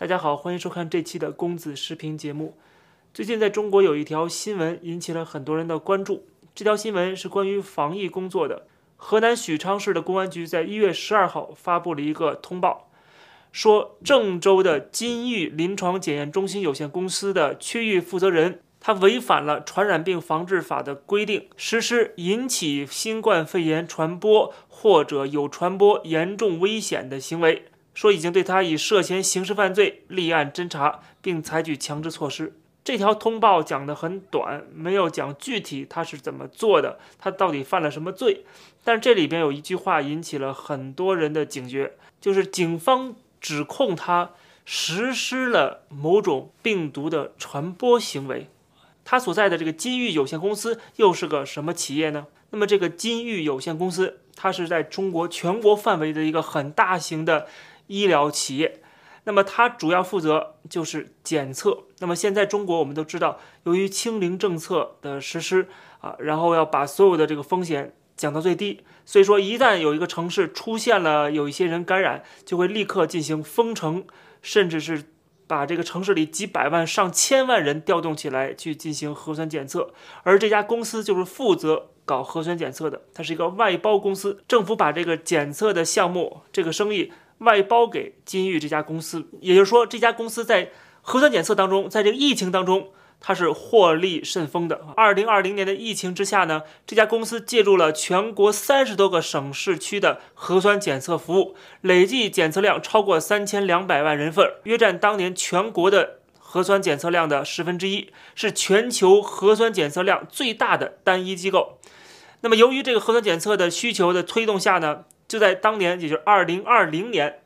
大家好，欢迎收看这期的公子视频节目。最近在中国有一条新闻引起了很多人的关注，这条新闻是关于防疫工作的。河南许昌市的公安局在一月十二号发布了一个通报，说郑州的金域临床检验中心有限公司的区域负责人，他违反了传染病防治法的规定，实施引起新冠肺炎传播或者有传播严重危险的行为。说已经对他以涉嫌刑事犯罪立案侦查，并采取强制措施。这条通报讲得很短，没有讲具体他是怎么做的，他到底犯了什么罪。但这里边有一句话引起了很多人的警觉，就是警方指控他实施了某种病毒的传播行为。他所在的这个金域有限公司又是个什么企业呢？那么这个金域有限公司，它是在中国全国范围的一个很大型的。医疗企业，那么它主要负责就是检测。那么现在中国我们都知道，由于清零政策的实施啊，然后要把所有的这个风险降到最低，所以说一旦有一个城市出现了有一些人感染，就会立刻进行封城，甚至是把这个城市里几百万、上千万人调动起来去进行核酸检测。而这家公司就是负责搞核酸检测的，它是一个外包公司，政府把这个检测的项目这个生意。外包给金域这家公司，也就是说，这家公司在核酸检测当中，在这个疫情当中，它是获利甚丰的。二零二零年的疫情之下呢，这家公司介入了全国三十多个省市区的核酸检测服务，累计检测量超过三千两百万人份，约占当年全国的核酸检测量的十分之一，是全球核酸检测量最大的单一机构。那么，由于这个核酸检测的需求的推动下呢？就在当年，也就是二零二零年，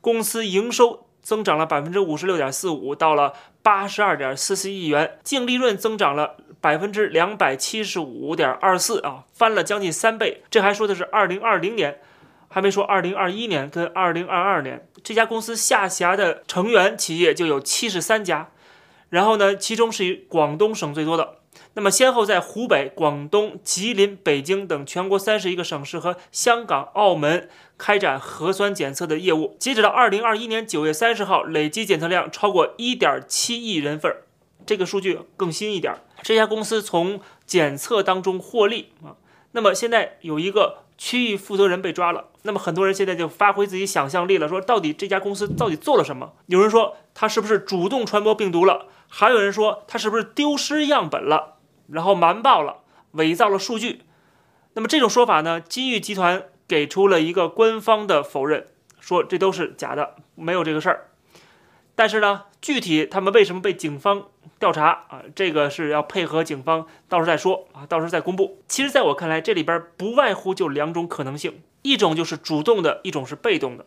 公司营收增长了百分之五十六点四五，到了八十二点四四亿元，净利润增长了百分之两百七十五点二四啊，翻了将近三倍。这还说的是二零二零年，还没说二零二一年跟二零二二年。这家公司下辖的成员企业就有七十三家，然后呢，其中是以广东省最多的。那么，先后在湖北、广东、吉林、北京等全国三十一个省市和香港、澳门开展核酸检测的业务。截止到二零二一年九月三十号，累计检测量超过一点七亿人份儿。这个数据更新一点，这家公司从检测当中获利啊。那么现在有一个区域负责人被抓了。那么很多人现在就发挥自己想象力了，说到底这家公司到底做了什么？有人说他是不是主动传播病毒了？还有人说他是不是丢失样本了？然后瞒报了，伪造了数据。那么这种说法呢？金域集团给出了一个官方的否认，说这都是假的，没有这个事儿。但是呢，具体他们为什么被警方调查啊？这个是要配合警方，到时候再说啊，到时候再公布。其实，在我看来，这里边不外乎就两种可能性：一种就是主动的，一种是被动的；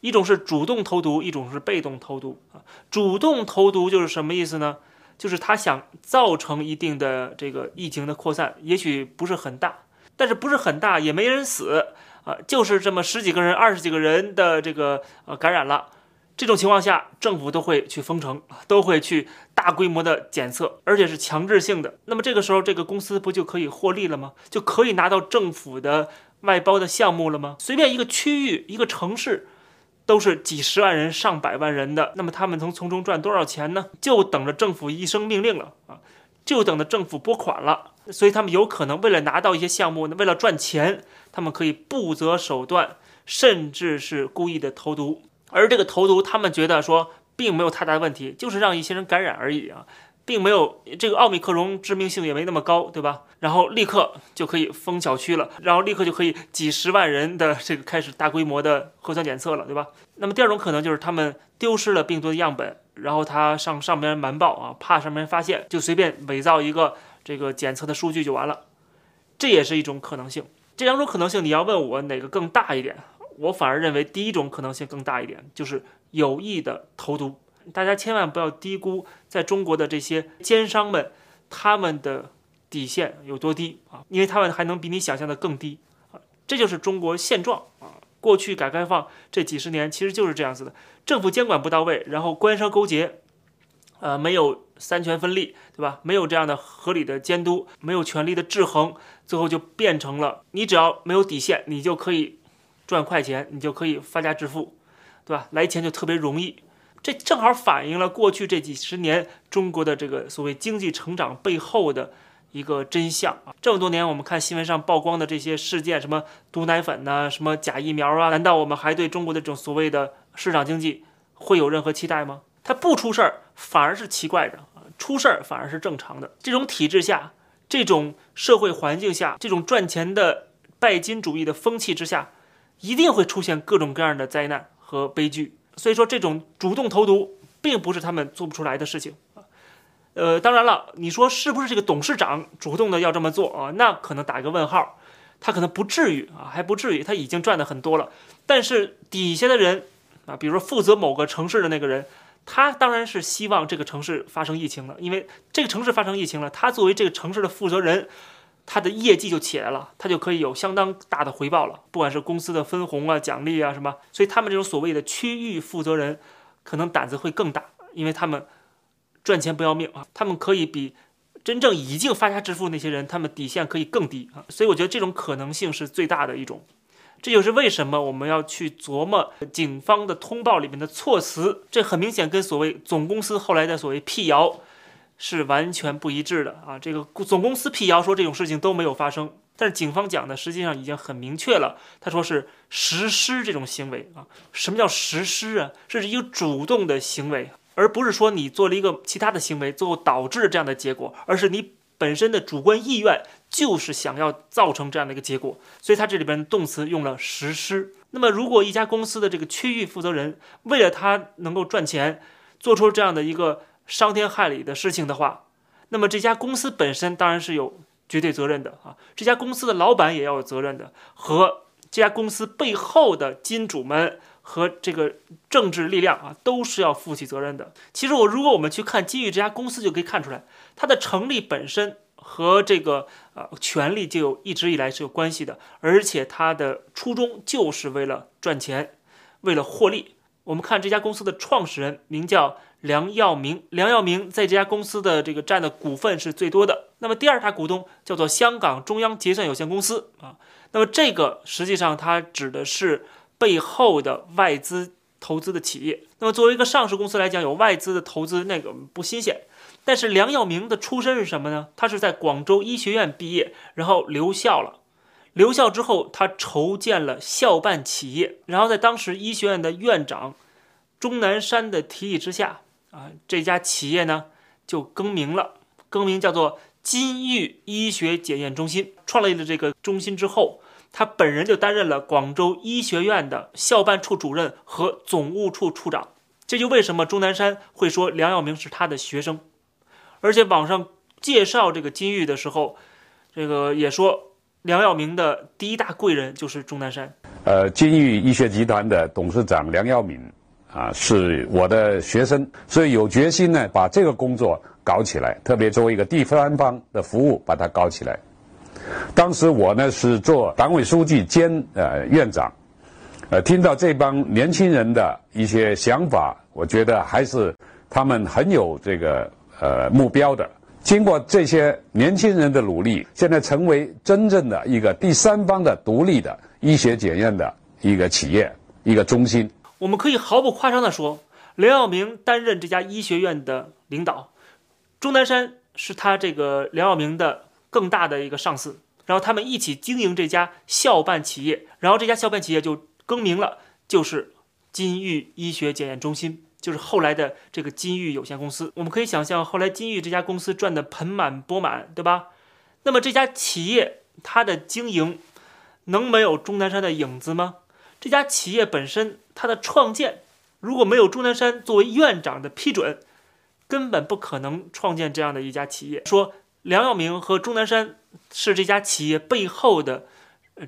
一种是主动投毒，一种是被动投毒啊。主动投毒就是什么意思呢？就是他想造成一定的这个疫情的扩散，也许不是很大，但是不是很大也没人死啊，就是这么十几个人、二十几个人的这个呃感染了，这种情况下，政府都会去封城，都会去大规模的检测，而且是强制性的。那么这个时候，这个公司不就可以获利了吗？就可以拿到政府的外包的项目了吗？随便一个区域、一个城市。都是几十万人、上百万人的，那么他们能从中赚多少钱呢？就等着政府一声命令了啊，就等着政府拨款了。所以他们有可能为了拿到一些项目，为了赚钱，他们可以不择手段，甚至是故意的投毒。而这个投毒，他们觉得说并没有太大的问题，就是让一些人感染而已啊。并没有这个奥密克戎致命性也没那么高，对吧？然后立刻就可以封小区了，然后立刻就可以几十万人的这个开始大规模的核酸检测了，对吧？那么第二种可能就是他们丢失了病毒的样本，然后他上上边瞒报啊，怕上面发现，就随便伪造一个这个检测的数据就完了，这也是一种可能性。这两种可能性你要问我哪个更大一点，我反而认为第一种可能性更大一点，就是有意的投毒。大家千万不要低估在中国的这些奸商们，他们的底线有多低啊！因为他们还能比你想象的更低啊！这就是中国现状啊！过去改革开放这几十年其实就是这样子的，政府监管不到位，然后官商勾结，呃，没有三权分立，对吧？没有这样的合理的监督，没有权力的制衡，最后就变成了你只要没有底线，你就可以赚快钱，你就可以发家致富，对吧？来钱就特别容易。这正好反映了过去这几十年中国的这个所谓经济成长背后的一个真相啊！这么多年，我们看新闻上曝光的这些事件，什么毒奶粉呐，什么假疫苗啊，难道我们还对中国的这种所谓的市场经济会有任何期待吗？它不出事儿反而是奇怪的啊，出事儿反而是正常的。这种体制下，这种社会环境下，这种赚钱的拜金主义的风气之下，一定会出现各种各样的灾难和悲剧。所以说，这种主动投毒并不是他们做不出来的事情啊。呃，当然了，你说是不是这个董事长主动的要这么做啊？那可能打一个问号，他可能不至于啊，还不至于，他已经赚的很多了。但是底下的人啊，比如说负责某个城市的那个人，他当然是希望这个城市发生疫情了，因为这个城市发生疫情了，他作为这个城市的负责人。他的业绩就起来了，他就可以有相当大的回报了，不管是公司的分红啊、奖励啊什么，所以他们这种所谓的区域负责人，可能胆子会更大，因为他们赚钱不要命啊，他们可以比真正已经发家致富那些人，他们底线可以更低啊，所以我觉得这种可能性是最大的一种，这就是为什么我们要去琢磨警方的通报里面的措辞，这很明显跟所谓总公司后来的所谓辟谣。是完全不一致的啊！这个总公司辟谣说这种事情都没有发生，但是警方讲的实际上已经很明确了，他说是实施这种行为啊。什么叫实施啊？这是一个主动的行为，而不是说你做了一个其他的行为，最后导致这样的结果，而是你本身的主观意愿就是想要造成这样的一个结果。所以他这里边动词用了实施。那么如果一家公司的这个区域负责人为了他能够赚钱，做出这样的一个。伤天害理的事情的话，那么这家公司本身当然是有绝对责任的啊。这家公司的老板也要有责任的，和这家公司背后的金主们和这个政治力量啊，都是要负起责任的。其实我如果我们去看金域这家公司，就可以看出来，它的成立本身和这个呃权力就有一直以来是有关系的，而且它的初衷就是为了赚钱，为了获利。我们看这家公司的创始人名叫。梁耀明，梁耀明在这家公司的这个占的股份是最多的。那么第二大股东叫做香港中央结算有限公司啊。那么这个实际上它指的是背后的外资投资的企业。那么作为一个上市公司来讲，有外资的投资那个不新鲜。但是梁耀明的出身是什么呢？他是在广州医学院毕业，然后留校了。留校之后，他筹建了校办企业，然后在当时医学院的院长钟南山的提议之下。啊，这家企业呢就更名了，更名叫做金域医学检验中心。创立了这个中心之后，他本人就担任了广州医学院的校办处主任和总务处处长。这就为什么钟南山会说梁耀明是他的学生，而且网上介绍这个金域的时候，这个也说梁耀明的第一大贵人就是钟南山。呃，金域医学集团的董事长梁耀明。啊，是我的学生，所以有决心呢，把这个工作搞起来。特别作为一个第三方的服务，把它搞起来。当时我呢是做党委书记兼呃院长，呃，听到这帮年轻人的一些想法，我觉得还是他们很有这个呃目标的。经过这些年轻人的努力，现在成为真正的一个第三方的独立的医学检验的一个企业，一个中心。我们可以毫不夸张地说，梁耀明担任这家医学院的领导，钟南山是他这个梁耀明的更大的一个上司，然后他们一起经营这家校办企业，然后这家校办企业就更名了，就是金域医学检验中心，就是后来的这个金域有限公司。我们可以想象，后来金域这家公司赚得盆满钵满，对吧？那么这家企业它的经营能没有钟南山的影子吗？这家企业本身，它的创建如果没有钟南山作为院长的批准，根本不可能创建这样的一家企业。说梁耀明和钟南山是这家企业背后的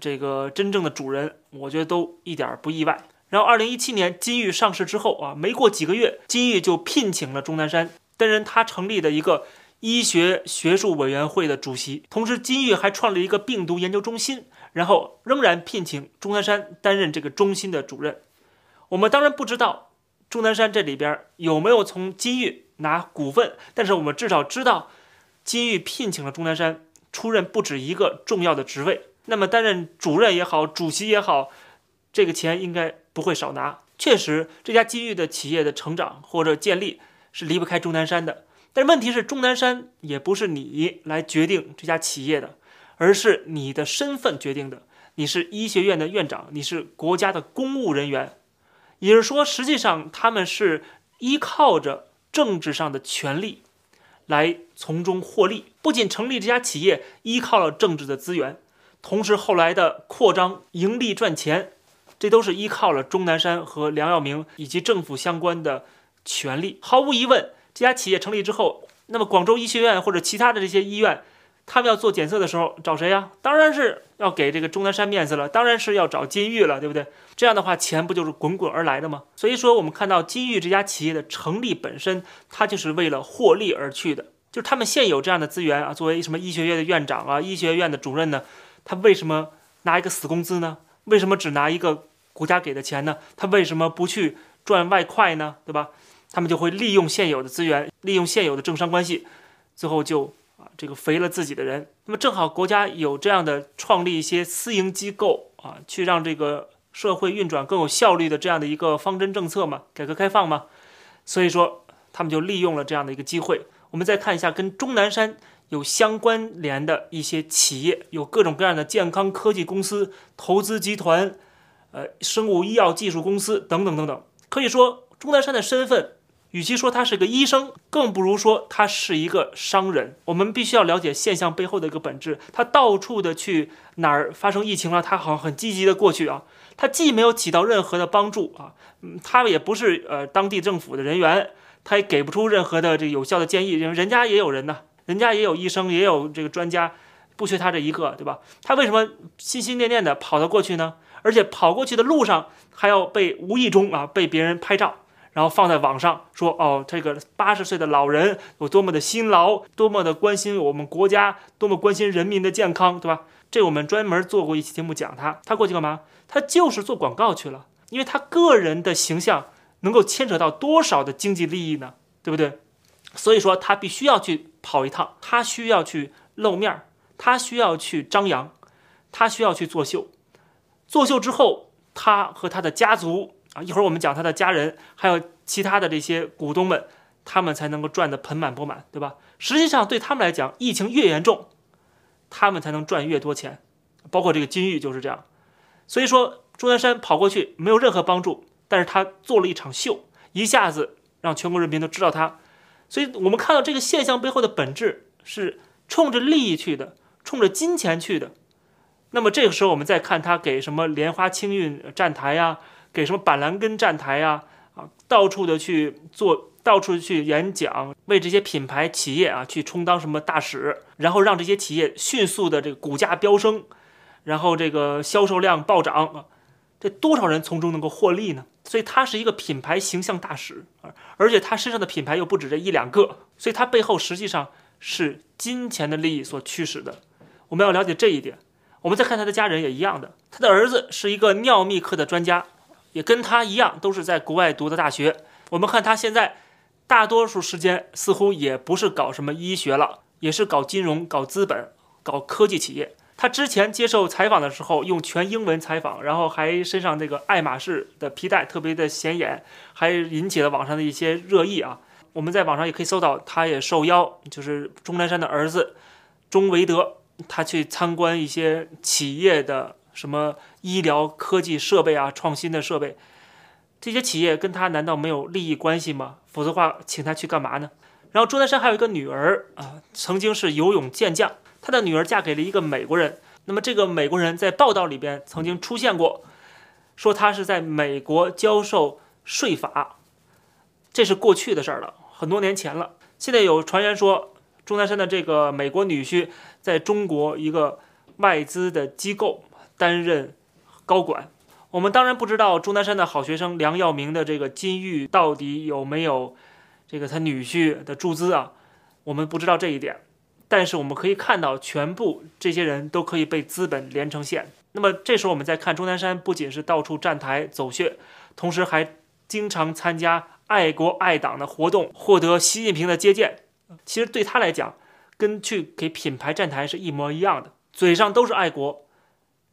这个真正的主人，我觉得都一点不意外。然后，二零一七年金域上市之后啊，没过几个月，金域就聘请了钟南山担任他成立的一个医学学术委员会的主席，同时金域还创立一个病毒研究中心。然后仍然聘请钟南山担任这个中心的主任。我们当然不知道钟南山这里边有没有从金玉拿股份，但是我们至少知道金玉聘请了钟南山出任不止一个重要的职位。那么担任主任也好，主席也好，这个钱应该不会少拿。确实，这家金域的企业的成长或者建立是离不开钟南山的。但是问题是，钟南山也不是你来决定这家企业的，而是你的身份决定的。你是医学院的院长，你是国家的公务人员，也就是说，实际上他们是依靠着政治上的权利来从中获利。不仅成立这家企业依靠了政治的资源，同时后来的扩张、盈利、赚钱。这都是依靠了钟南山和梁耀明以及政府相关的权利。毫无疑问，这家企业成立之后，那么广州医学院或者其他的这些医院，他们要做检测的时候找谁呀？当然是要给这个钟南山面子了，当然是要找金玉了，对不对？这样的话，钱不就是滚滚而来的吗？所以说，我们看到金玉这家企业的成立本身，它就是为了获利而去的。就是他们现有这样的资源啊，作为什么医学院的院长啊、医学院的主任呢，他为什么拿一个死工资呢？为什么只拿一个国家给的钱呢？他为什么不去赚外快呢？对吧？他们就会利用现有的资源，利用现有的政商关系，最后就啊这个肥了自己的人。那么正好国家有这样的创立一些私营机构啊，去让这个社会运转更有效率的这样的一个方针政策嘛，改革开放嘛。所以说他们就利用了这样的一个机会。我们再看一下跟钟南山。有相关联的一些企业，有各种各样的健康科技公司、投资集团，呃，生物医药技术公司等等等等。可以说，钟南山的身份，与其说他是个医生，更不如说他是一个商人。我们必须要了解现象背后的一个本质。他到处的去哪儿发生疫情了，他好像很积极的过去啊。他既没有起到任何的帮助啊，嗯，他也不是呃当地政府的人员，他也给不出任何的这有效的建议，因为人家也有人呢。人家也有医生，也有这个专家，不缺他这一个，对吧？他为什么心心念念的跑到过去呢？而且跑过去的路上还要被无意中啊被别人拍照，然后放在网上说哦，这个八十岁的老人有多么的辛劳，多么的关心我们国家，多么关心人民的健康，对吧？这我们专门做过一期节目讲他，他过去干嘛？他就是做广告去了，因为他个人的形象能够牵扯到多少的经济利益呢？对不对？所以说他必须要去跑一趟，他需要去露面儿，他需要去张扬，他需要去作秀。作秀之后，他和他的家族啊，一会儿我们讲他的家人，还有其他的这些股东们，他们才能够赚得盆满钵满，对吧？实际上对他们来讲，疫情越严重，他们才能赚越多钱。包括这个金玉就是这样。所以说，钟南山跑过去没有任何帮助，但是他做了一场秀，一下子让全国人民都知道他。所以我们看到这个现象背后的本质是冲着利益去的，冲着金钱去的。那么这个时候，我们再看他给什么莲花清运站台呀，给什么板蓝根站台呀，啊，到处的去做，到处去演讲，为这些品牌企业啊去充当什么大使，然后让这些企业迅速的这个股价飙升，然后这个销售量暴涨，这多少人从中能够获利呢？所以他是一个品牌形象大使啊，而且他身上的品牌又不止这一两个，所以他背后实际上是金钱的利益所驱使的。我们要了解这一点。我们再看他的家人也一样的，他的儿子是一个尿泌科的专家，也跟他一样都是在国外读的大学。我们看他现在大多数时间似乎也不是搞什么医学了，也是搞金融、搞资本、搞科技企业。他之前接受采访的时候用全英文采访，然后还身上这个爱马仕的皮带特别的显眼，还引起了网上的一些热议啊。我们在网上也可以搜到，他也受邀，就是钟南山的儿子钟维德，他去参观一些企业的什么医疗科技设备啊、创新的设备，这些企业跟他难道没有利益关系吗？否则的话，请他去干嘛呢？然后钟南山还有一个女儿啊，曾经是游泳健将。他的女儿嫁给了一个美国人，那么这个美国人在报道里边曾经出现过，说他是在美国教授税法，这是过去的事儿了，很多年前了。现在有传言说，钟南山的这个美国女婿在中国一个外资的机构担任高管。我们当然不知道钟南山的好学生梁耀明的这个金玉到底有没有这个他女婿的注资啊，我们不知道这一点。但是我们可以看到，全部这些人都可以被资本连成线。那么这时候我们再看钟南山，不仅是到处站台走穴，同时还经常参加爱国爱党的活动，获得习近平的接见。其实对他来讲，跟去给品牌站台是一模一样的，嘴上都是爱国，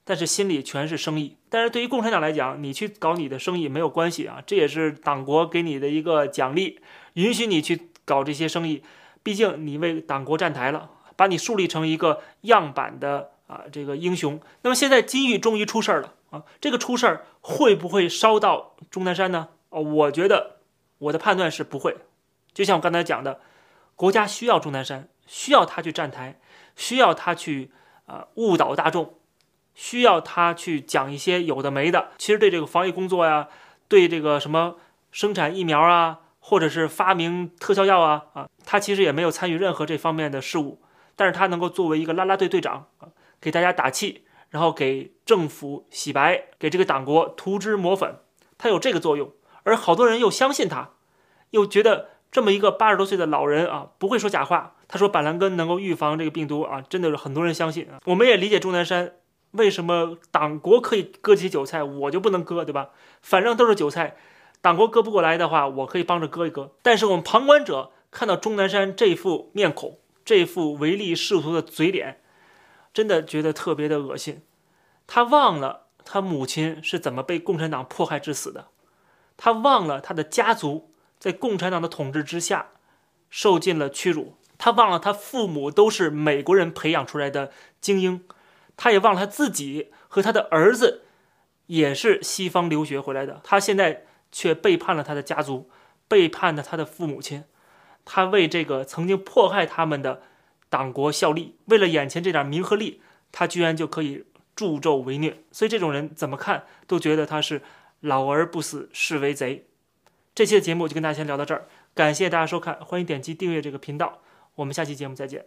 但是心里全是生意。但是对于共产党来讲，你去搞你的生意没有关系啊，这也是党国给你的一个奖励，允许你去搞这些生意。毕竟你为党国站台了，把你树立成一个样板的啊这个英雄。那么现在金玉终于出事儿了啊，这个出事儿会不会烧到钟南山呢？哦，我觉得我的判断是不会。就像我刚才讲的，国家需要钟南山，需要他去站台，需要他去啊误导大众。需要他去讲一些有的没的，其实对这个防疫工作呀，对这个什么生产疫苗啊，或者是发明特效药啊，啊，他其实也没有参与任何这方面的事务，但是他能够作为一个啦啦队队长啊，给大家打气，然后给政府洗白，给这个党国涂脂抹粉，他有这个作用，而好多人又相信他，又觉得这么一个八十多岁的老人啊，不会说假话，他说板蓝根能够预防这个病毒啊，真的是很多人相信啊，我们也理解钟南山。为什么党国可以割起韭菜，我就不能割，对吧？反正都是韭菜，党国割不过来的话，我可以帮着割一割。但是我们旁观者看到钟南山这副面孔，这副唯利是图的嘴脸，真的觉得特别的恶心。他忘了他母亲是怎么被共产党迫害致死的，他忘了他的家族在共产党的统治之下受尽了屈辱，他忘了他父母都是美国人培养出来的精英。他也忘了他自己和他的儿子也是西方留学回来的，他现在却背叛了他的家族，背叛了他的父母亲，他为这个曾经迫害他们的党国效力，为了眼前这点名和利，他居然就可以助纣为虐，所以这种人怎么看都觉得他是老而不死是为贼。这期的节目就跟大家先聊到这儿，感谢大家收看，欢迎点击订阅这个频道，我们下期节目再见。